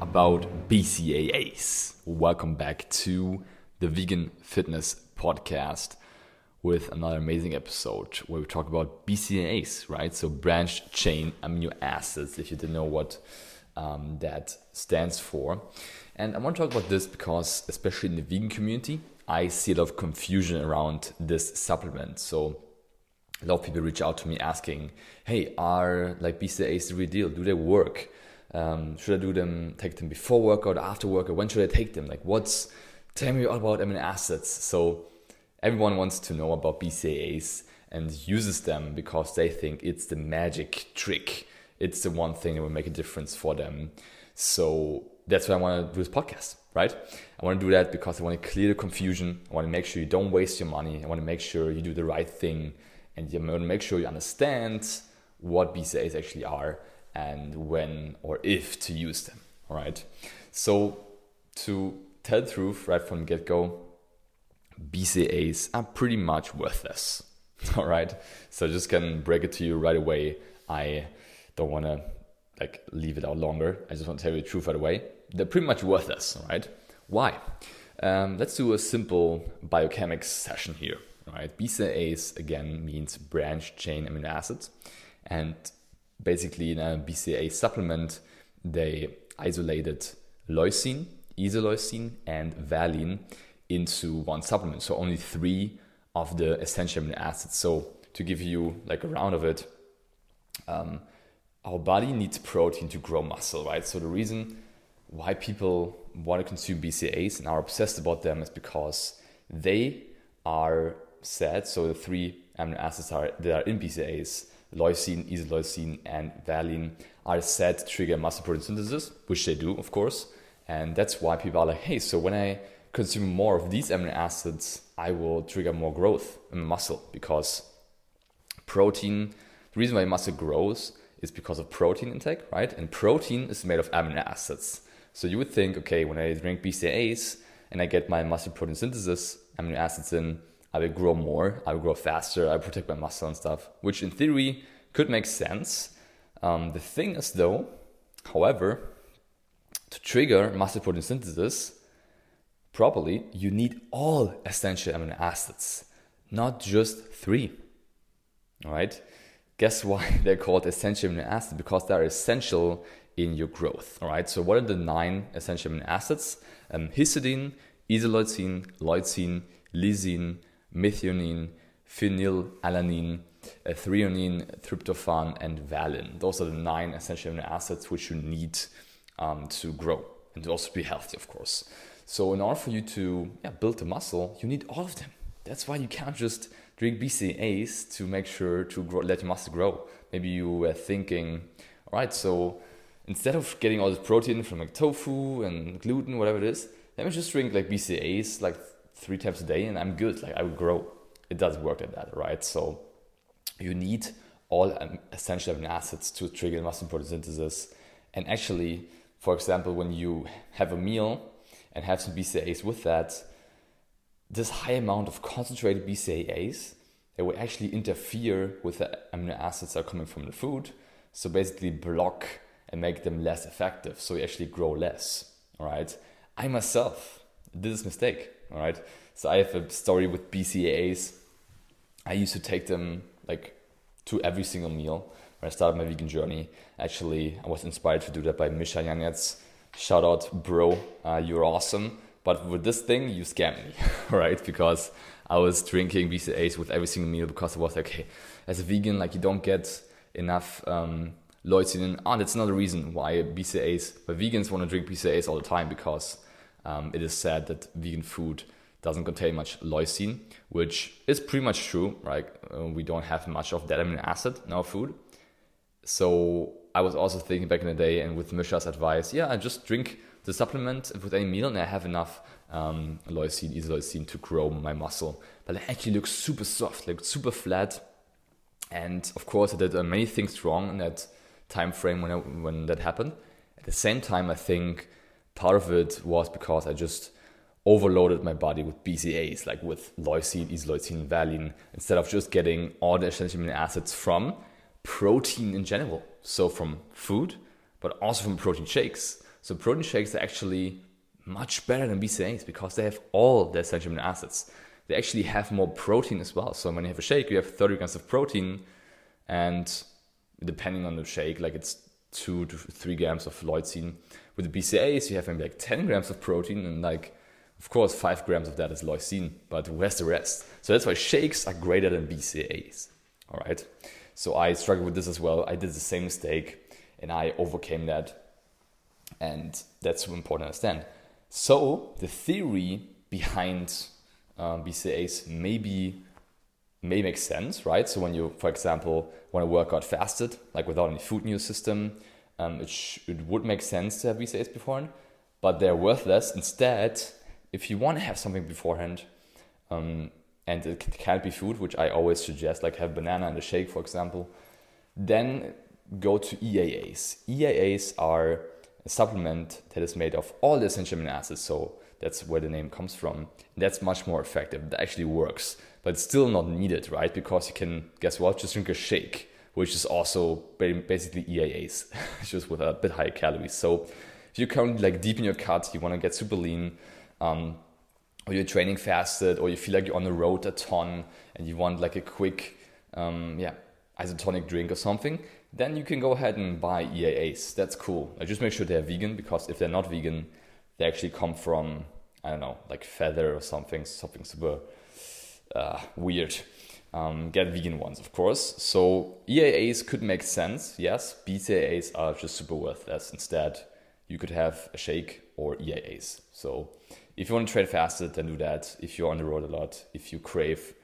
about BCAAs. Welcome back to the Vegan Fitness Podcast with another amazing episode where we talk about BCAAs, right? So branched chain amino acids, if you didn't know what um, that stands for. And I want to talk about this because, especially in the vegan community, I see a lot of confusion around this supplement. So a lot of people reach out to me asking, "Hey, are like BCAAs the real deal? Do they work? Um, should I do them, take them before workout, or after workout? When should I take them? Like, what's tell me all about amino acids?" So everyone wants to know about BCAAs and uses them because they think it's the magic trick. It's the one thing that will make a difference for them. So that's why I want to do this podcast, right? I want to do that because I want to clear the confusion. I want to make sure you don't waste your money. I want to make sure you do the right thing and you want to make sure you understand what BCAAs actually are and when or if to use them. All right. So to tell the truth right from get go, BCAs are pretty much worthless. All right. So just can break it to you right away. I don't want to like leave it out longer. I just want to tell you the truth right away. They're pretty much worthless. All right. Why? Um, let's do a simple biochemics session here. Right. BCAAs again means branched chain amino acids, and basically in a BCA supplement, they isolated leucine, isoleucine, and valine into one supplement. So only three of the essential amino acids. So to give you like a round of it, um, our body needs protein to grow muscle, right? So the reason why people want to consume BCAAs and are obsessed about them is because they are said. So the three amino acids are that are in BCAAs, leucine, isoleucine, and valine, are said to trigger muscle protein synthesis, which they do, of course. And that's why people are like, hey, so when I consume more of these amino acids, I will trigger more growth in muscle because protein, the reason why muscle grows is because of protein intake, right? And protein is made of amino acids. So you would think, okay, when I drink BCAAs and I get my muscle protein synthesis amino acids in, I will grow more, I will grow faster, I protect my muscle and stuff, which in theory could make sense. Um, the thing is, though, however, to trigger muscle protein synthesis properly, you need all essential amino acids, not just three. All right? Guess why they're called essential amino acids? Because they're essential in your growth. All right. So, what are the nine essential amino acids? Um, histidine, isoleucine, leucine, lysine, methionine, phenylalanine, uh, threonine, tryptophan, and valine. Those are the nine essential amino acids which you need um, to grow and to also be healthy, of course. So, in order for you to yeah, build the muscle, you need all of them. That's why you can't just drink BCAAs to make sure to grow, let your muscle grow. Maybe you were thinking, all right, so instead of getting all this protein from like tofu and gluten, whatever it is, let me just drink like BCAAs like three times a day and I'm good. Like I will grow. It does work like that, right? So you need all um, essential amino acids to trigger muscle protein synthesis. And actually, for example, when you have a meal and have some BCAAs with that, this high amount of concentrated BCAAs it will actually interfere with the amino acids that are coming from the food. So basically block and make them less effective. So you actually grow less. All right. I myself did this mistake. All right. So I have a story with BCAAs. I used to take them like to every single meal when I started my vegan journey. Actually, I was inspired to do that by Mischa Janiec. Shout out, bro. Uh, you're awesome. But with this thing, you scammed me, right? Because I was drinking BCAAs with every single meal because I was like, okay, as a vegan, like you don't get enough um, leucine. And oh, that's another reason why BCAAs, why vegans want to drink BCAAs all the time because um, it is said that vegan food doesn't contain much leucine, which is pretty much true, right? Uh, we don't have much of that amino acid in our food. So I was also thinking back in the day, and with Mischa's advice, yeah, I just drink the supplement with any meal and I have enough um, leucine, isoleucine to grow my muscle. But it actually looks super soft, like super flat. And of course, I did uh, many things wrong in that time frame when, I, when that happened. At the same time, I think part of it was because I just overloaded my body with BCAs, like with leucine, isoleucine, valine, instead of just getting all the essential amino acids from protein in general. So from food, but also from protein shakes. So protein shakes are actually much better than BCAAs because they have all the essential amino acids. They actually have more protein as well. So when you have a shake, you have 30 grams of protein, and depending on the shake, like it's two to three grams of leucine. With the BCAAs, you have maybe like 10 grams of protein, and like, of course, five grams of that is leucine, but where's the rest? So that's why shakes are greater than BCAAs. All right. So I struggled with this as well. I did the same mistake and I overcame that. And that's important to understand. So the theory behind um, BCAs maybe may make sense, right? So when you, for example, want to work out fasted, like without any food in your system, um, it, sh- it would make sense to have BCAs beforehand, but they're worthless. Instead, if you want to have something beforehand, um, and it can't be food, which I always suggest, like have banana and a shake, for example, then go to EAAs. EAAs are a supplement that is made of all the essential amino acids, so that's where the name comes from. That's much more effective. That actually works, but it's still not needed, right? Because you can, guess what, just drink a shake, which is also basically EAAs, just with a bit higher calories. So if you're currently like deep in your cut, you want to get super lean, um, or you're training fasted, or you feel like you're on the road a ton and you want like a quick, um, yeah, isotonic drink or something, then you can go ahead and buy EAAs. That's cool. I just make sure they're vegan because if they're not vegan, they actually come from I don't know, like feather or something, something super uh, weird. Um, get vegan ones, of course. So EAAs could make sense. Yes, BCAAs are just super worthless. Instead, you could have a shake or EAAs. So if you want to train fasted, then do that. If you're on the road a lot, if you crave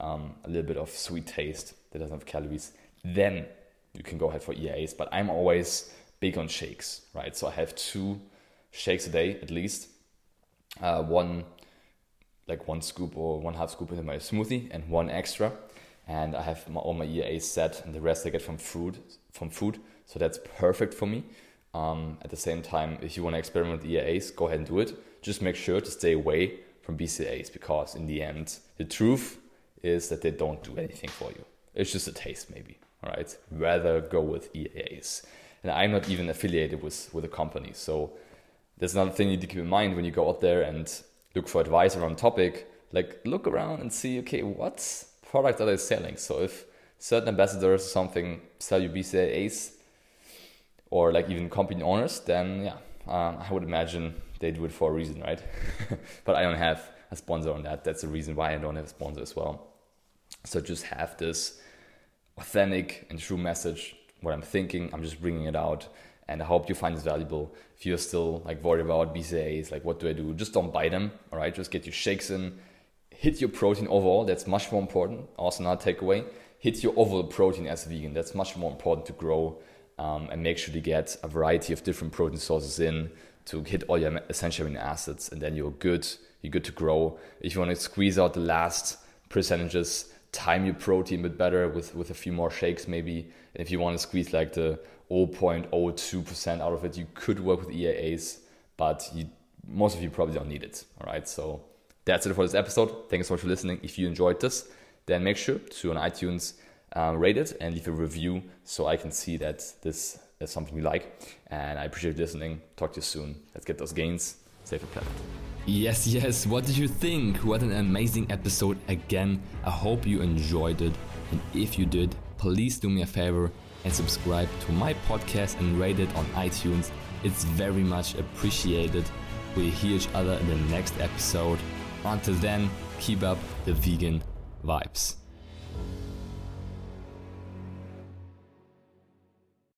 um, a little bit of sweet taste that doesn't have calories, then you can go ahead for EAs, but I'm always big on shakes, right? So I have two shakes a day at least. Uh, one, like one scoop or one half scoop in my smoothie, and one extra. And I have my, all my EAs set, and the rest I get from food. From food, so that's perfect for me. Um, at the same time, if you want to experiment with EAs, go ahead and do it. Just make sure to stay away from BCAs because in the end, the truth is that they don't do anything for you. It's just a taste, maybe All right, Rather go with EAs. And I'm not even affiliated with, with a company. So there's another thing you need to keep in mind when you go out there and look for advice around topic. Like look around and see, okay, what product are they selling? So if certain ambassadors or something sell you BCAAs or like even company owners, then yeah, um, I would imagine they do it for a reason, right? but I don't have a sponsor on that. That's the reason why I don't have a sponsor as well. So just have this authentic and true message, what I'm thinking. I'm just bringing it out. And I hope you find this valuable. If you're still like worried about BCAAs, like what do I do? Just don't buy them. All right, just get your shakes in. Hit your protein overall. That's much more important. Also, another takeaway. Hit your overall protein as a vegan. That's much more important to grow. Um, and make sure to get a variety of different protein sources in to hit all your essential amino acids, and then you're good. You're good to grow. If you want to squeeze out the last percentages, time your protein a bit better with, with a few more shakes maybe. And if you want to squeeze like the 0.02% out of it, you could work with EAAs, but you, most of you probably don't need it. All right, so that's it for this episode. Thanks so much for listening. If you enjoyed this, then make sure to on iTunes um, rate it and leave a review so I can see that this is something you like. And I appreciate listening. Talk to you soon. Let's get those gains. Safe and planet. Yes, yes, what did you think? What an amazing episode again. I hope you enjoyed it. And if you did, please do me a favor and subscribe to my podcast and rate it on iTunes. It's very much appreciated. We'll hear each other in the next episode. Until then, keep up the vegan vibes.